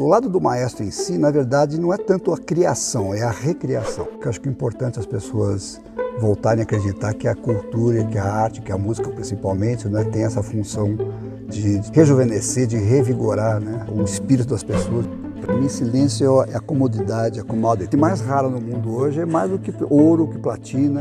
aspecto. O lado do maestro em si, na verdade, não é tanto a criação, é a recriação. Eu acho que é importante as pessoas voltarem a acreditar que a cultura, que a arte, que a música principalmente, né, tem essa função de rejuvenescer, de revigorar né, o espírito das pessoas. Para mim, silêncio é a comodidade, a commodity. O mais raro no mundo hoje é mais do que ouro, que platina.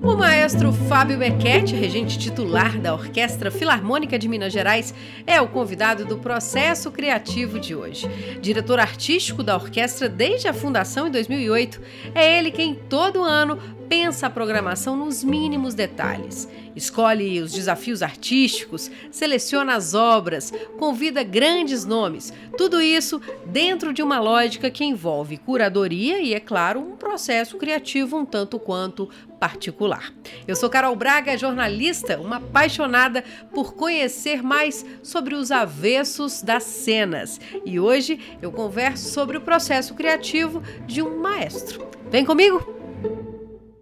O maestro Fábio Beckett, regente titular da Orquestra Filarmônica de Minas Gerais, é o convidado do processo criativo de hoje. Diretor artístico da orquestra desde a fundação em 2008, é ele quem todo ano pensa a programação nos mínimos detalhes. Escolhe os desafios artísticos, seleciona as obras, convida grandes nomes. Tudo isso dentro de uma lógica que envolve curadoria e, é claro, um processo criativo um tanto quanto particular. Eu sou Carol Braga, jornalista, uma apaixonada por conhecer mais sobre os avessos das cenas. E hoje eu converso sobre o processo criativo de um maestro. Vem comigo!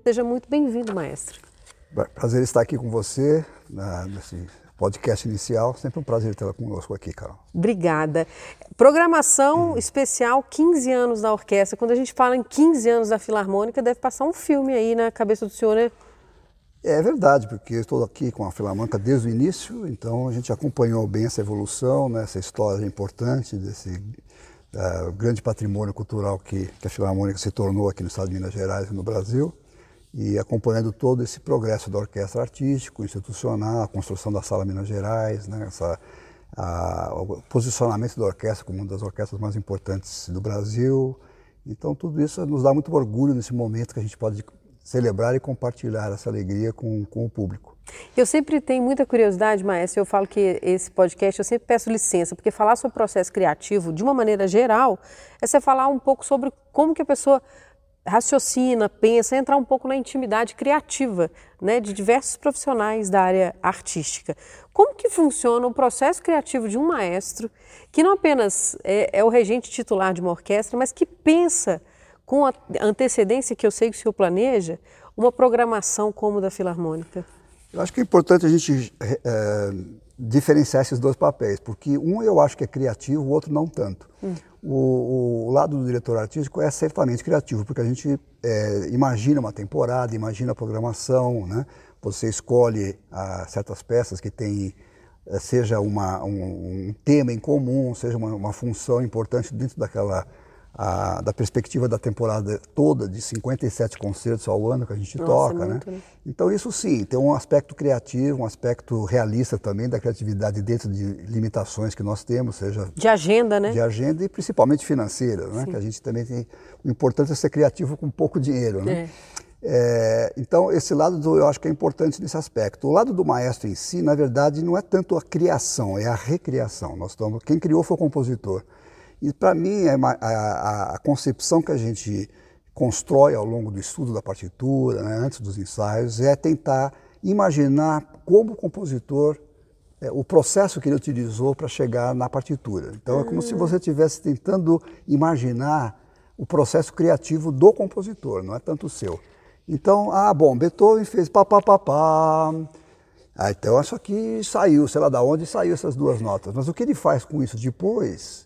Seja muito bem-vindo, maestro. Prazer estar aqui com você na, nesse podcast inicial. Sempre um prazer tê-la conosco aqui, Carol. Obrigada. Programação hum. especial 15 anos da orquestra. Quando a gente fala em 15 anos da Filarmônica, deve passar um filme aí na cabeça do senhor, né? É verdade, porque eu estou aqui com a Filarmônica desde o início, então a gente acompanhou bem essa evolução, né, essa história importante desse uh, grande patrimônio cultural que, que a Filarmônica se tornou aqui no estado de Minas Gerais e no Brasil e acompanhando todo esse progresso da orquestra artístico, institucional, a construção da Sala Minas Gerais, né, essa, a, o posicionamento da orquestra como uma das orquestras mais importantes do Brasil. Então, tudo isso nos dá muito orgulho nesse momento que a gente pode celebrar e compartilhar essa alegria com, com o público. Eu sempre tenho muita curiosidade, Maestro, eu falo que esse podcast, eu sempre peço licença, porque falar sobre o processo criativo, de uma maneira geral, é você falar um pouco sobre como que a pessoa raciocina, pensa, entrar um pouco na intimidade criativa né, de diversos profissionais da área artística. Como que funciona o processo criativo de um maestro que não apenas é, é o regente titular de uma orquestra, mas que pensa com a antecedência que eu sei que o senhor planeja, uma programação como da Filarmônica? Eu acho que é importante a gente é, diferenciar esses dois papéis, porque um eu acho que é criativo, o outro não tanto. Hum. O, o, lado do diretor artístico é certamente criativo, porque a gente é, imagina uma temporada, imagina a programação, né? Você escolhe ah, certas peças que têm, eh, seja uma, um, um, tema em comum, seja uma, uma função importante dentro daquela a, da perspectiva da temporada toda, de 57 concertos ao ano que a gente Nossa, toca, é muito, né? né? Então isso sim, tem um aspecto criativo, um aspecto realista também da criatividade dentro de limitações que nós temos, seja... De agenda, né? De agenda e principalmente financeira, né? Sim. Que a gente também tem... O importante é ser criativo com pouco dinheiro, né? É. É, então, esse lado do, eu acho que é importante nesse aspecto. O lado do maestro em si, na verdade, não é tanto a criação, é a recriação. Nós estamos, quem criou foi o compositor. E para mim, é a, a, a, concepção que a gente constrói ao longo do estudo da partitura, né, antes dos ensaios, é tentar imaginar como o compositor, é, o processo que ele utilizou para chegar na partitura. Então, é como se você estivesse tentando imaginar o processo criativo do compositor, não é tanto o seu. Então, ah, bom, Beethoven fez pá, pá, pá, pá. Ah, então, isso aqui saiu, sei lá da onde saiu essas duas notas. Mas o que ele faz com isso depois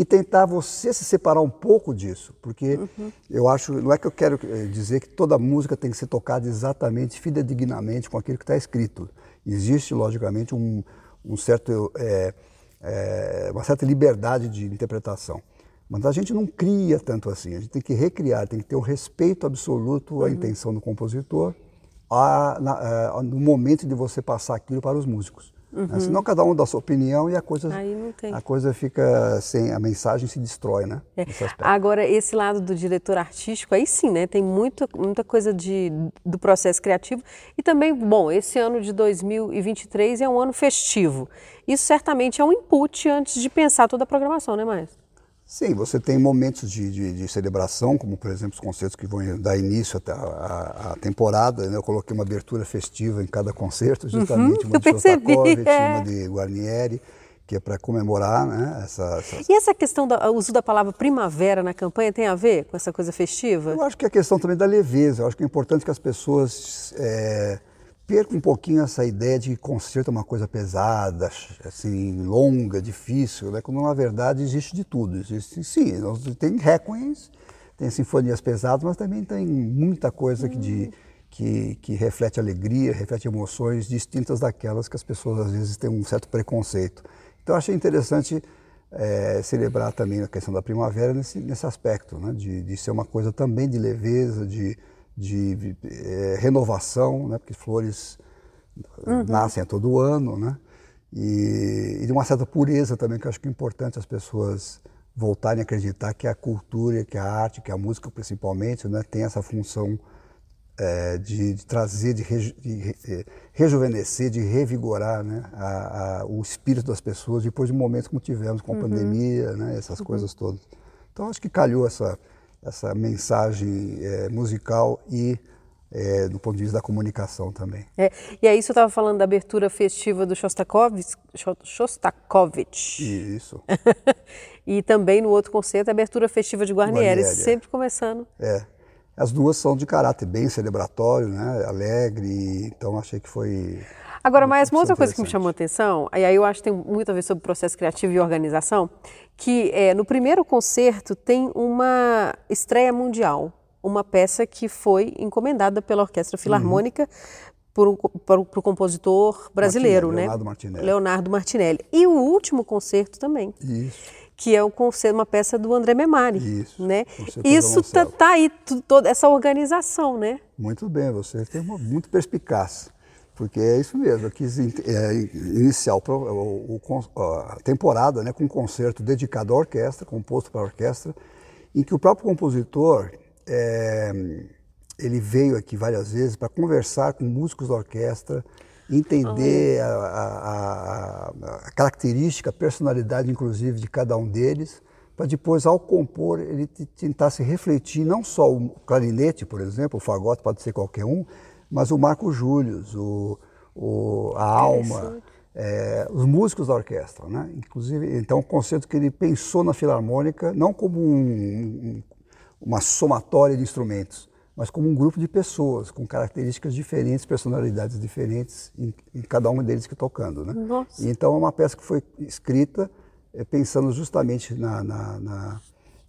e tentar você se separar um pouco disso, porque uhum. eu acho, não é que eu quero eh, dizer que toda música tem que ser tocada exatamente, fidedignamente com aquilo que está escrito. Existe, logicamente, um, um certo, é, é, uma certa liberdade de interpretação. Mas a gente não cria tanto assim, a gente tem que recriar, tem que ter um respeito absoluto à uhum. intenção do compositor, a, na, a, no momento de você passar aquilo para os músicos. Né? Uhum. Senão cada um dá a sua opinião e a coisa, a coisa fica sem, a mensagem se destrói, né? É. Agora, esse lado do diretor artístico, aí sim, né? Tem muita, muita coisa de, do processo criativo. E também, bom, esse ano de 2023 é um ano festivo. Isso certamente é um input antes de pensar toda a programação, né, Maestro? Sim, você tem momentos de, de, de, celebração, como por exemplo os concertos que vão dar início à, temporada. Né? Eu coloquei uma abertura festiva em cada concerto, uhum, justamente uhum, uma de Shostakovich, é. uma de Guarnieri, que é para comemorar né, essa, essa, E essa questão do uso da palavra primavera na campanha tem a ver com essa coisa festiva? Eu acho que é a questão também da leveza. Eu acho que é importante que as pessoas é, percam um pouquinho essa ideia de que concerto é uma coisa pesada, assim, longa, difícil, né? quando na verdade existe de tudo. Existe, sim, tem requiems, tem sinfonias pesadas, mas também tem muita coisa que de que, que, reflete alegria, reflete emoções distintas daquelas que as pessoas às vezes têm um certo preconceito. Então, achei interessante é, celebrar também a questão da primavera nesse, nesse aspecto, né? de, de ser uma coisa também de leveza, de, de é, renovação, né? porque flores uhum. nascem a todo ano, né? E, e, de uma certa pureza também, que eu acho que é importante as pessoas voltarem a acreditar que a cultura, que a arte, que a música principalmente, né? tem essa função é, de, de, trazer, de, reju, de, é, rejuvenescer, de revigorar né, a, a, o espírito das pessoas depois de momentos como tivemos com a uhum. pandemia, né, essas uhum. coisas todas. Então acho que calhou essa, essa mensagem é, musical e é, do ponto de vista da comunicação também. É, e aí você estava falando da abertura festiva do Shostakovich. Shostakovich. Isso. e também no outro concerto, a abertura festiva de Guarnieri, é. sempre começando. É. As duas são de caráter bem celebratório, né? alegre, então achei que foi. Agora, mais uma outra coisa que me chamou a atenção, e aí eu acho que tem muito a ver sobre o processo criativo e organização, que é, no primeiro concerto tem uma estreia mundial, uma peça que foi encomendada pela Orquestra uhum. Filarmônica uhum. para o compositor brasileiro, Martinelli, né? Leonardo Martinelli. Leonardo Martinelli. E o último concerto também. Isso que é o concerto, uma peça do André Memari. Isso. Né? Isso está tá aí, toda essa organização, né? Muito bem, você tem uma, muito perspicaz. Porque é isso mesmo, eu quis é, iniciar o, o, o, a temporada né, com um concerto dedicado à orquestra, composto para a orquestra, em que o próprio compositor é, ele veio aqui várias vezes para conversar com músicos da orquestra, entender a, a, a, característica, a personalidade, inclusive, de cada um deles, para depois, ao compor, ele tentar se refletir, não só o clarinete, por exemplo, o fagote pode ser qualquer um, mas o Marco Július, o, o, a Alma, é, os músicos da orquestra. Né? Inclusive, então, um conceito que ele pensou na filarmônica, não como um, um, uma somatória de instrumentos, mas como um grupo de pessoas com características diferentes, personalidades diferentes em, em cada um deles que tocando, né? Nossa. Então é uma peça que foi escrita é, pensando justamente na, na, na,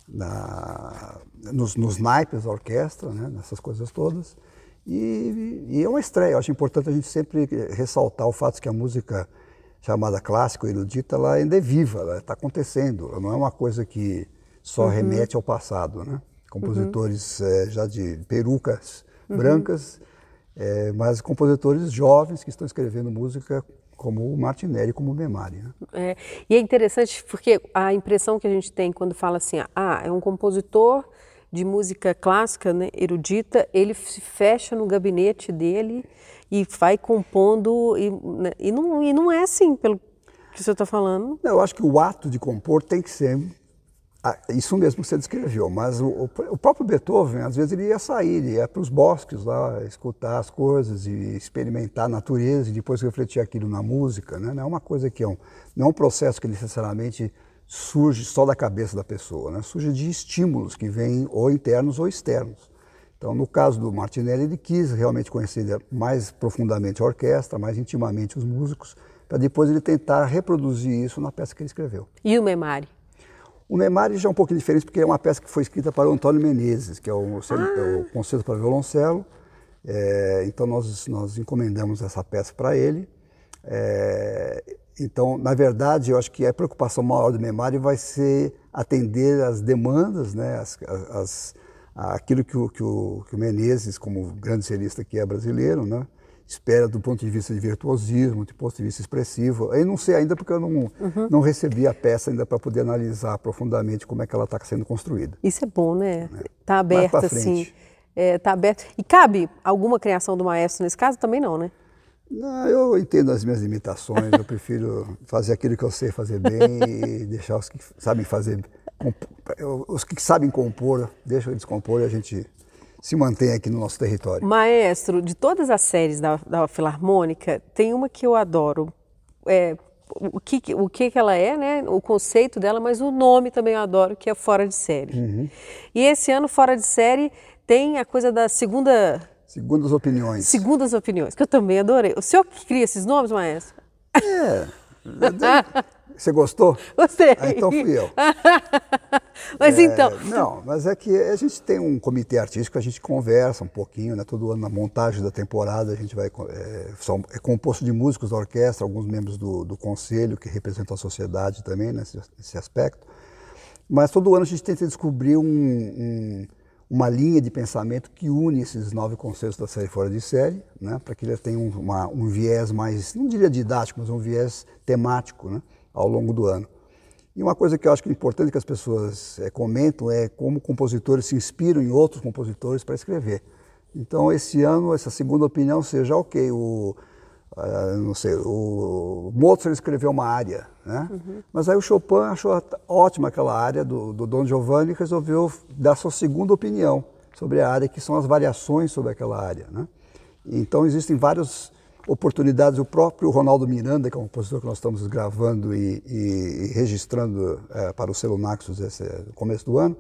na nos, nos, naipes da orquestra, né? nessas coisas todas. E, e, é uma estreia. Eu acho importante a gente sempre ressaltar o fato de que a música chamada clássica ou erudita, ela ainda é viva, ela está acontecendo. Ela não é uma coisa que só uhum. remete ao passado, né? compositores uhum. é, já de perucas uhum. brancas, é, mas compositores jovens que estão escrevendo música como o Martinelli, como o Memari. Né? É, e é interessante porque a impressão que a gente tem quando fala assim, ah, é um compositor de música clássica, né, erudita, ele se fecha no gabinete dele e vai compondo, e, né, e, não, e não é assim, pelo que você está falando. Eu acho que o ato de compor tem que ser ah, isso mesmo que você descreveu, mas o, o, próprio Beethoven, às vezes ele ia sair, ele ia para os bosques lá, escutar as coisas e experimentar a natureza e depois refletir aquilo na música, né? Não é uma coisa que é um, não é um processo que necessariamente surge só da cabeça da pessoa, né? Surge de estímulos que vêm ou internos ou externos. Então, no caso do Martinelli, ele quis realmente conhecer mais profundamente a orquestra, mais intimamente os músicos, para depois ele tentar reproduzir isso na peça que ele escreveu. E o Memari? O Neymar já é um pouquinho diferente porque é uma peça que foi escrita para o Antônio Menezes, que é o, ah. o Concerto para Violoncelo. É, então nós, nós encomendamos essa peça para ele. É, então, na verdade, eu acho que a preocupação maior do Neymar vai ser atender as demandas, né, as, as, aquilo que o, que, o, que o Menezes, como grande celista que é brasileiro, né, espera do ponto de vista de virtuosismo, do ponto de vista expressivo. Eu não sei ainda porque eu não, uhum. não recebi a peça ainda para poder analisar profundamente como é que ela está sendo construída. Isso é bom, né? Está é. aberto assim. Está é, aberto. E cabe alguma criação do maestro nesse caso? Também não, né? Não, eu entendo as minhas limitações, eu prefiro fazer aquilo que eu sei fazer bem e deixar os que sabem fazer os que sabem compor, deixam eles compor e a gente se mantém aqui no nosso território. Maestro, de todas as séries da, da Filarmônica, tem uma que eu adoro. É, o que, o que ela é, né? O conceito dela, mas o nome também eu adoro, que é Fora de Série. Uhum. E esse ano, Fora de Série, tem a coisa da segunda... Segundas opiniões. Segundas opiniões, que eu também adorei. O senhor que cria esses nomes, maestro? É. Você gostou? Gostei. Ah, então fui eu. mas é, então. Não, mas é que a gente tem um comitê artístico, a gente conversa um pouquinho, né? Todo ano na montagem da temporada a gente vai. É, são, é composto de músicos da orquestra, alguns membros do, do conselho que representam a sociedade também nesse, nesse aspecto. Mas todo ano a gente tenta descobrir um, um, uma linha de pensamento que une esses nove conceitos da série fora de série, né? Para que ele tenha um, uma, um viés mais, não diria didático, mas um viés temático, né? ao longo do ano. E uma coisa que eu acho que é importante que as pessoas é, comentam é como compositores se inspiram em outros compositores para escrever. Então, esse ano, essa segunda opinião seja, ok, o, uh, não sei, o Mozart escreveu uma área, né? Uhum. Mas aí o Chopin achou ótima aquela área do, do Don Giovanni e resolveu dar sua segunda opinião sobre a área, que são as variações sobre aquela área, né? Então, existem vários oportunidades. O próprio Ronaldo Miranda, que é um compositor que nós estamos gravando e, e, e registrando é, para o selo Naxos esse, no começo do ano,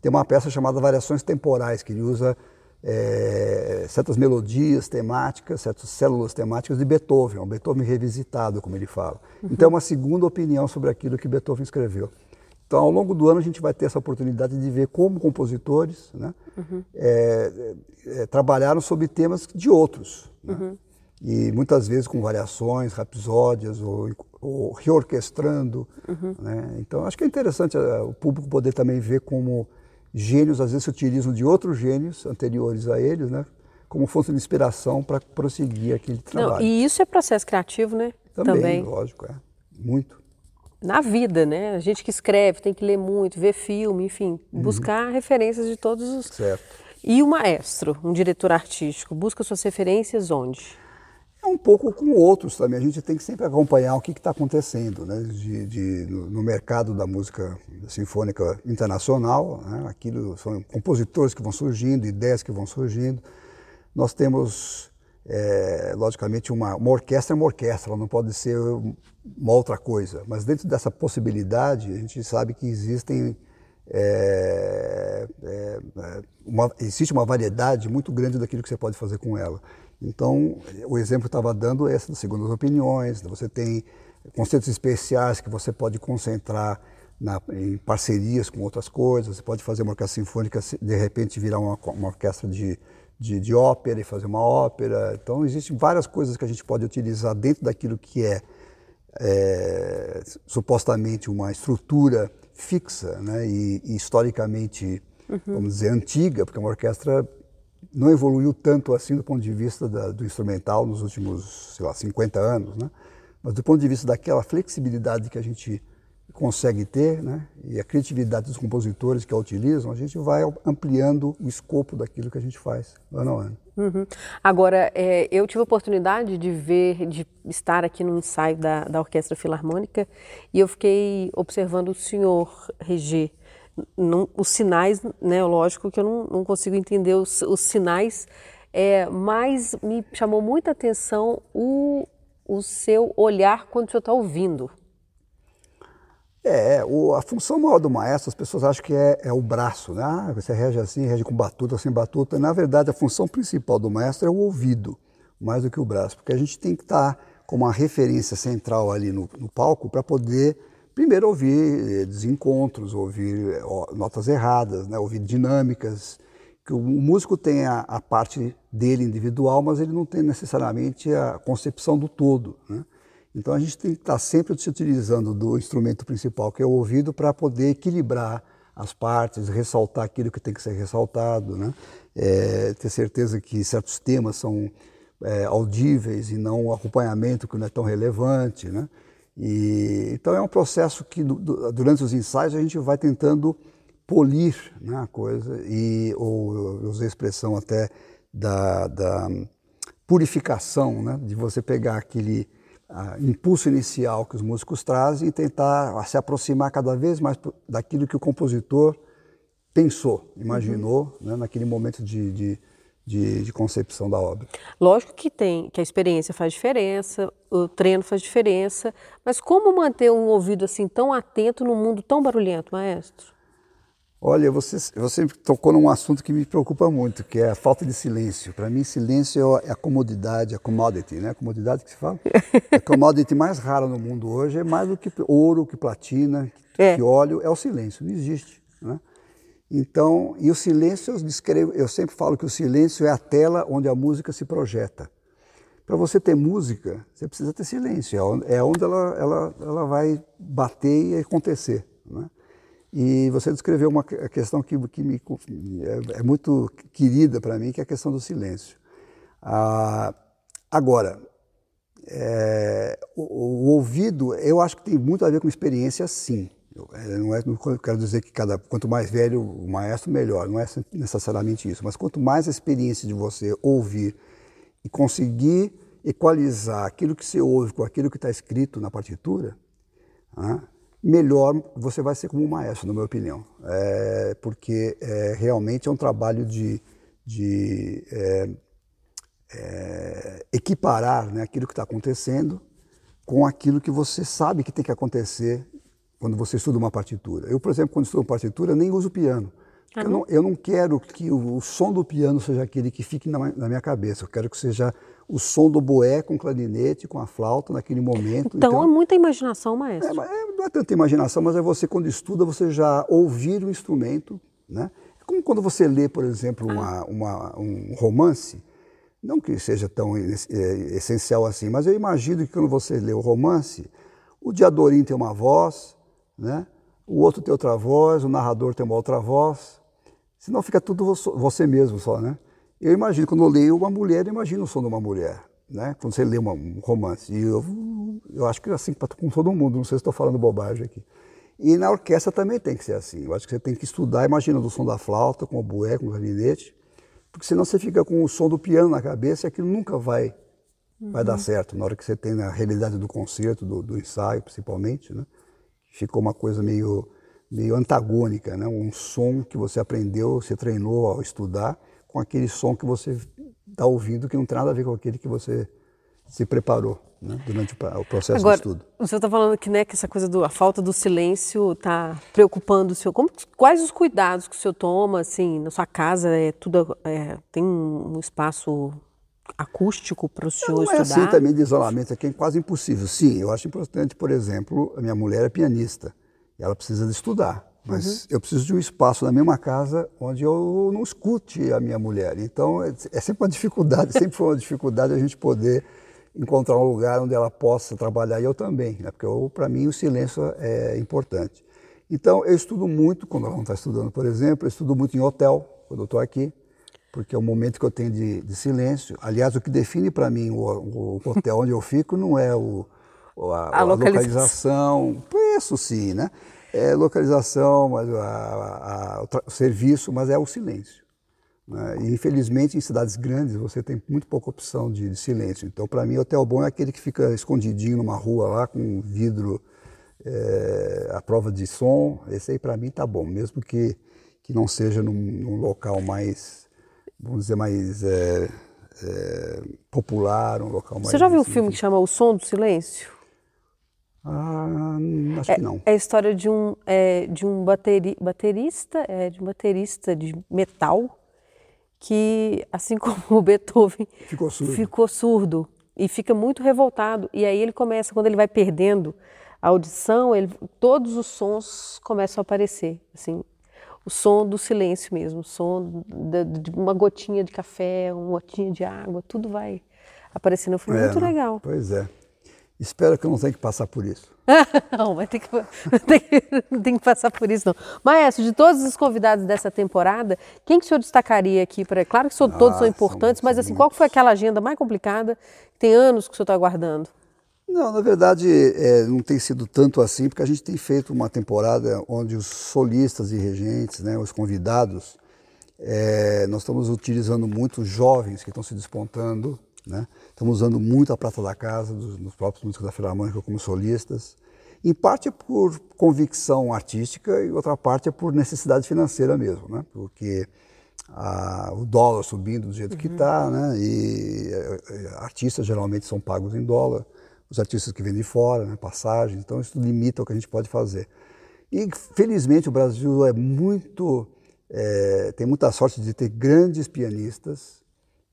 tem uma peça chamada Variações Temporais, que ele usa é, certas melodias temáticas, certas células temáticas de Beethoven, um Beethoven revisitado, como ele fala. Uhum. Então, é uma segunda opinião sobre aquilo que Beethoven escreveu. Então, ao longo do ano, a gente vai ter essa oportunidade de ver como compositores né, uhum. é, é, trabalharam sobre temas de outros. Né? Uhum e muitas vezes com variações, rapsódias ou, ou reorquestrando. Uhum. Né? Então acho que é interessante uh, o público poder também ver como gênios às vezes se utilizam de outros gênios anteriores a eles, né? como fonte de inspiração para prosseguir aquele trabalho. Não, e isso é processo criativo, né? Também, também, lógico, é. Muito. Na vida, né? A gente que escreve tem que ler muito, ver filme, enfim, uhum. buscar referências de todos os. Certo. E o maestro, um diretor artístico, busca suas referências onde? É um pouco com outros também. A gente tem que sempre acompanhar o que está acontecendo né? de, de no, no, mercado da música sinfônica internacional. Né? Aquilo são compositores que vão surgindo, ideias que vão surgindo. Nós temos, é, logicamente, uma, uma orquestra é uma orquestra, ela não pode ser uma outra coisa. Mas dentro dessa possibilidade, a gente sabe que existem é, é, é uma, existe uma variedade muito grande daquilo que você pode fazer com ela. Então, o exemplo que estava dando é esse das segundas opiniões, você tem conceitos especiais que você pode concentrar na, em parcerias com outras coisas, você pode fazer uma orquestra sinfônica, de repente virar uma, uma orquestra de, de, de, ópera e fazer uma ópera. Então, existem várias coisas que a gente pode utilizar dentro daquilo que é, é supostamente uma estrutura fixa né, e, e historicamente, uhum. vamos dizer, antiga, porque uma orquestra não evoluiu tanto assim do ponto de vista da, do instrumental nos últimos, sei lá, 50 anos, né? Mas do ponto de vista daquela flexibilidade que a gente consegue ter, né? E a criatividade dos compositores que a utilizam, a gente vai ampliando o escopo daquilo que a gente faz ano a ano. Uhum. Agora, é, eu tive a oportunidade de ver, de estar aqui no ensaio da, da Orquestra Filarmônica e eu fiquei observando o senhor Reger não, os sinais, né, lógico que eu não, não consigo entender os, os, sinais, é, mas me chamou muita atenção o, o seu olhar quando o senhor está ouvindo. É, o, a função maior do maestro, as pessoas acham que é, é o braço, né? Ah, você rege assim, rege com batuta, sem batuta. Na verdade, a função principal do maestro é o ouvido, mais do que o braço, porque a gente tem que estar tá com uma referência central ali no, no palco para poder primeiro ouvir eh, desencontros, ouvir eh, notas erradas, né? ouvir dinâmicas, que o músico tem a, a, parte dele individual, mas ele não tem necessariamente a concepção do todo. Né? Então a gente tem que estar sempre se utilizando do instrumento principal, que é o ouvido, para poder equilibrar as partes, ressaltar aquilo que tem que ser ressaltado, né? É, ter certeza que certos temas são é, audíveis e não o acompanhamento que não é tão relevante, né? E, então é um processo que durante os ensaios a gente vai tentando polir né, a coisa e ou usar a expressão até da, da purificação, né, de você pegar aquele a impulso inicial que os músicos trazem e tentar se aproximar cada vez mais daquilo que o compositor pensou, imaginou uhum. né, naquele momento de, de, de, de, concepção da obra. Lógico que tem, que a experiência faz diferença, o treino faz diferença, mas como manter um ouvido assim tão atento num mundo tão barulhento, maestro? Olha, você, você tocou num assunto que me preocupa muito, que é a falta de silêncio. Para mim, silêncio é a comodidade, a commodity, né? A comodidade que se fala. a commodity mais rara no mundo hoje é mais do que ouro, que platina, que, é. que óleo, é o silêncio. Não existe, né? Então, e o silêncio, eu, descrevo, eu sempre falo que o silêncio é a tela onde a música se projeta. Para você ter música, você precisa ter silêncio, é onde é ela, ela, ela vai bater e acontecer. Né? E você descreveu uma questão que, que me, é, é muito querida para mim, que é a questão do silêncio. Ah, agora, é, o, o, ouvido, eu acho que tem muito a ver com experiência, sim. É, não, é, não quero dizer que cada, quanto mais velho o maestro, melhor. Não é necessariamente isso. Mas quanto mais a experiência de você ouvir e conseguir equalizar aquilo que você ouve com aquilo que está escrito na partitura, né, melhor você vai ser como um maestro, na minha opinião. É, porque é, realmente é um trabalho de, de é, é, equiparar né, aquilo que está acontecendo com aquilo que você sabe que tem que acontecer quando você estuda uma partitura. Eu, por exemplo, quando estudo uma partitura, nem uso piano. Ah, eu, não, eu, não, quero que o, o, som do piano seja aquele que fique na, na, minha cabeça. Eu quero que seja o som do boé com clarinete, com a flauta naquele momento. Então, então é muita imaginação, maestro. É, é, não é tanta imaginação, mas é você, quando estuda, você já ouvir o instrumento. Né? É como quando você lê, por exemplo, uma, ah. uma, um romance, não que seja tão é, essencial assim, mas eu imagino que quando você lê o romance, o Diadorim tem uma voz, né? o outro tem outra voz, o narrador tem uma outra voz, senão fica tudo você mesmo só, né? Eu imagino, quando eu leio uma mulher, eu imagino o som de uma mulher, né? Quando você lê uma, um romance. E eu, eu acho que é assim com todo mundo, não sei se estou falando bobagem aqui. E na orquestra também tem que ser assim. Eu acho que você tem que estudar imaginando o som da flauta, com o bué, com o clarinete, porque senão você fica com o som do piano na cabeça e aquilo nunca vai, uhum. vai dar uhum. certo. Na hora que você tem a realidade do concerto, do, do ensaio, principalmente, né? Ficou uma coisa meio, meio antagônica, né? Um som que você aprendeu, você treinou ao estudar, com aquele som que você está ouvindo que não tem nada a ver com aquele que você se preparou né, durante o processo Agora, de estudo. O senhor está falando que, né, que essa coisa da falta do silêncio está preocupando o senhor. Como, quais os cuidados que o senhor toma, assim, na sua casa? É tudo é, tem um espaço acústico para o senhor não estudar? Não é assim também de isolamento, aqui é quase impossível. Sim, eu acho importante, por exemplo, a minha mulher é pianista ela precisa de estudar. Mas uhum. eu preciso de um espaço na mesma casa onde eu não escute a minha mulher. Então é, é sempre uma dificuldade, sempre foi uma dificuldade a gente poder encontrar um lugar onde ela possa trabalhar e eu também, né? porque para mim o silêncio é importante. Então eu estudo muito, quando ela não está estudando, por exemplo, eu estudo muito em hotel, quando eu estou aqui, porque é o momento que eu tenho de, de silêncio. Aliás, o que define para mim o, o, hotel onde eu fico não é o, a, a, localização, preço sim, né? é localização, mas a, a, o, serviço, mas é o silêncio. Né? E, infelizmente, em cidades grandes, você tem muito pouca opção de, de silêncio. Então, para mim, hotel bom é aquele que fica escondidinho numa rua lá, com um vidro é, à prova de som. Esse aí, para mim, tá bom, mesmo que, que não seja num, num local mais, vamos dizer, mais é, é, popular, um local mais... Você já viu assim, um filme que chama O Som do Silêncio? Ah, acho é, que não. É a história de um, é, de um bateri, baterista, é, de um baterista de metal que, assim como o Beethoven, ficou surdo. ficou surdo e fica muito revoltado. E aí ele começa, quando ele vai perdendo a audição, ele, todos os sons começam a aparecer, assim, o som do silêncio mesmo, o som de, de uma gotinha de café, uma gotinha de água, tudo vai aparecendo. Foi é, muito legal. Pois é. Espero que eu não tenha que passar por isso. não, vai ter que, tem que, tem que passar por isso, não. Maestro, de todos os convidados dessa temporada, quem que o senhor destacaria aqui? Para Claro que todos são importantes, são, mas assim, qual foi aquela agenda mais complicada que tem anos que o senhor está aguardando? Não, na verdade, é, não tem sido tanto assim, porque a gente tem feito uma temporada onde os solistas e regentes, né, os convidados, é, nós estamos utilizando muito jovens que estão se despontando Né? Estamos usando muito a prata da casa, dos, dos próprios músicos da Filarmônica como solistas. Em parte é por convicção artística e outra parte é por necessidade financeira mesmo, né? porque a, o dólar subindo do jeito uhum. que está, né? e é, artistas geralmente são pagos em dólar, os artistas que vêm de fora, né? passagens, então isso limita o que a gente pode fazer. E felizmente o Brasil é muito, é, tem muita sorte de ter grandes pianistas,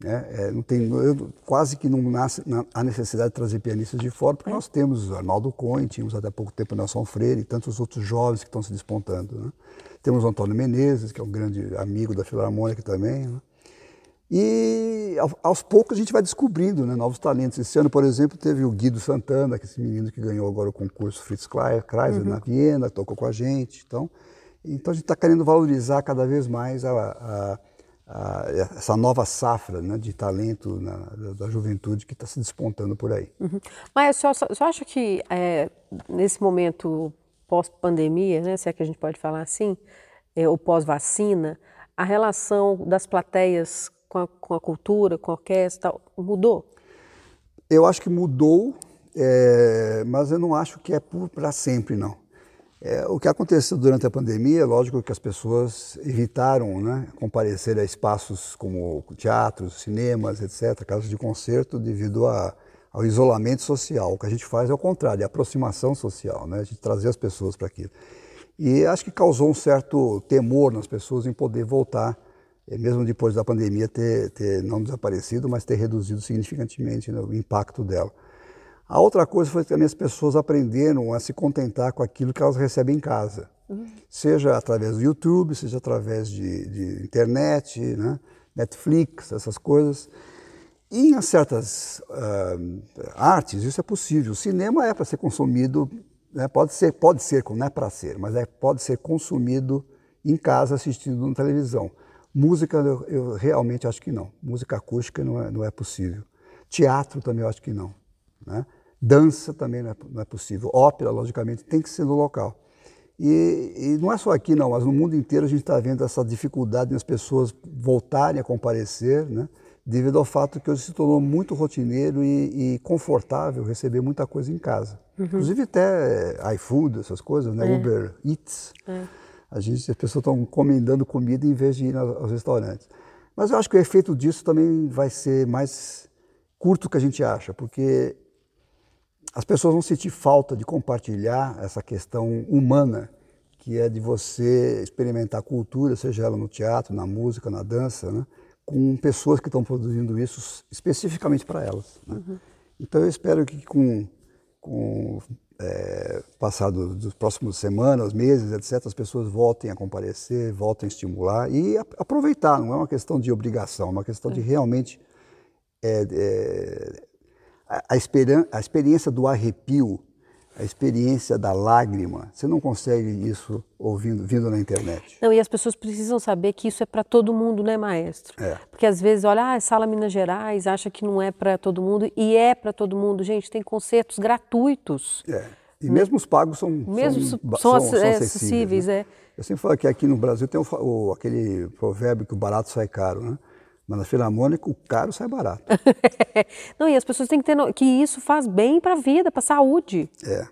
né? É, não tem, eu, quase que não nasce na, a necessidade de trazer pianistas de fora, porque nós temos Arnaldo Cohen, tínhamos até pouco tempo Nelson Freire e tantos outros jovens que estão se despontando. Né? Temos o Antônio Menezes, que é um grande amigo da Filarmônica também. Né? E aos poucos a gente vai descobrindo né, novos talentos. Esse ano, por exemplo, teve o Guido Santana, que esse menino que ganhou agora o concurso Fritz Kreisler uhum. na Viena, tocou com a gente. Então, então a gente está querendo valorizar cada vez mais a, a a, essa nova safra né, de talento na, da, da, juventude que está se despontando por aí. Uhum. Mas você acha que é, nesse momento pós-pandemia, né, se é que a gente pode falar assim, é, ou pós-vacina, a relação das plateias com a, com a, cultura, com a orquestra, mudou? Eu acho que mudou, é, mas eu não acho que é para sempre, não. É, o que aconteceu durante a pandemia, lógico que as pessoas evitaram né, comparecer a espaços como teatros, cinemas, etc., casas de concerto, devido a, ao isolamento social. O que a gente faz é o contrário, é a aproximação social, né, a gente trazer as pessoas para aquilo. E acho que causou um certo temor nas pessoas em poder voltar, mesmo depois da pandemia ter, ter não desaparecido, mas ter reduzido significativamente né, o impacto dela. A outra coisa foi que também as pessoas aprenderam a se contentar com aquilo que elas recebem em casa. Uhum. Seja através do YouTube, seja através de, de internet, né? Netflix, essas coisas. E em certas uh, artes isso é possível. O cinema é para ser consumido, né? pode ser, pode ser, não é para ser, mas é, pode ser consumido em casa assistindo na televisão. Música eu, eu, realmente acho que não. Música acústica não é, não é possível. Teatro também eu acho que não. Né? Dança também não é, não é, possível. Ópera, logicamente, tem que ser no local. E, e não é só aqui, não, mas no mundo inteiro a gente está vendo essa dificuldade nas pessoas voltarem a comparecer, né? devido ao fato que hoje se tornou muito rotineiro e, e confortável receber muita coisa em casa. Uhum. Inclusive até iFood, essas coisas, né? É. Uber Eats. É. A gente, as pessoas estão encomendando comida em vez de ir aos restaurantes. Mas eu acho que o efeito disso também vai ser mais curto do que a gente acha, porque as pessoas vão sentir falta de compartilhar essa questão humana, que é de você experimentar cultura, seja ela no teatro, na música, na dança, né? com pessoas que estão produzindo isso especificamente para elas. Né? Uhum. Então eu espero que com, com é, passar do, dos próximos semanas, meses, etc., as pessoas voltem a comparecer, voltem a estimular e a, aproveitar. Não é uma questão de obrigação, é uma questão de realmente é, é, a, a, a experiência do arrepio, a experiência da lágrima, você não consegue isso ouvindo, vindo na internet. Não, e as pessoas precisam saber que isso é para todo mundo, né, maestro? É. Porque às vezes, olha, ah, sala Minas Gerais, acha que não é para todo mundo, e é para todo mundo. Gente, tem concertos gratuitos. É. E né? mesmo os pagos são, mesmo são, são, são, são acessíveis. Né? é. Eu sempre falo que aqui no Brasil tem o, o, aquele provérbio que o barato sai caro, né? Mas na Filarmônica o caro sai barato. Não, e as pessoas têm que ter que isso faz bem para a vida, para a saúde. É,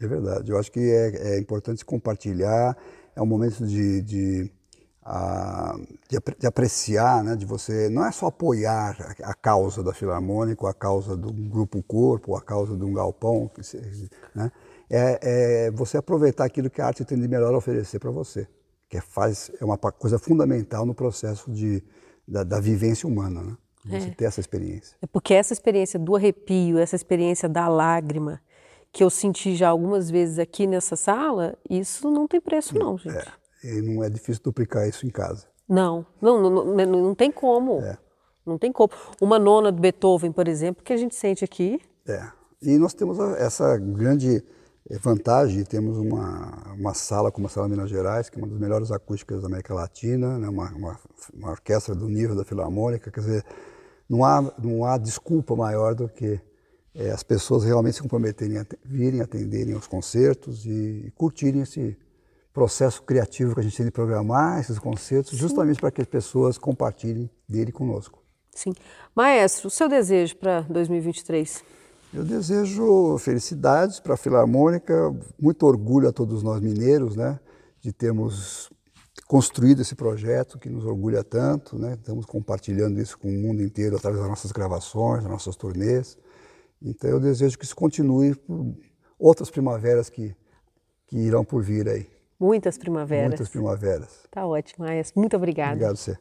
é verdade. Eu acho que é, é importante compartilhar, é um momento de, de, a, de, de, apreciar, né, de você, não é só apoiar a, a causa da Filarmônica, a causa um grupo corpo, a causa de um galpão, né, é, é você aproveitar aquilo que a arte tem de melhor oferecer para você, que é, faz, é uma coisa fundamental no processo de da, da vivência humana, né? Você é. ter essa experiência. É porque essa experiência do arrepio, essa experiência da lágrima, que eu senti já algumas vezes aqui nessa sala, isso não tem preço não, gente. É, e não é difícil duplicar isso em casa. Não, não, não, não, não tem como. É. Não tem como. Uma nona do Beethoven, por exemplo, que a gente sente aqui. É. E nós temos essa grande vantagem, temos uma, uma sala como a Sala Minas Gerais, que é uma das melhores acústicas da América Latina, né? uma, uma, uma, orquestra do nível da Filarmônica, quer dizer, não há, não há desculpa maior do que é, as pessoas realmente se comprometerem a virem, atenderem aos concertos e, e, curtirem esse processo criativo que a gente tem de programar esses concertos, Sim. justamente para que as pessoas compartilhem dele conosco. Sim. Maestro, o seu desejo para 2023? Eu desejo felicidades para a Filarmônica, muito orgulho a todos nós mineiros, né, de termos construído esse projeto que nos orgulha tanto, né? Estamos compartilhando isso com o mundo inteiro através das nossas gravações, das nossas turnês. Então eu desejo que isso continue por outras primaveras que, que irão por vir aí. Muitas primaveras. Muitas primaveras. Tá ótimo, Maestro. Muito obrigada. Obrigado, você.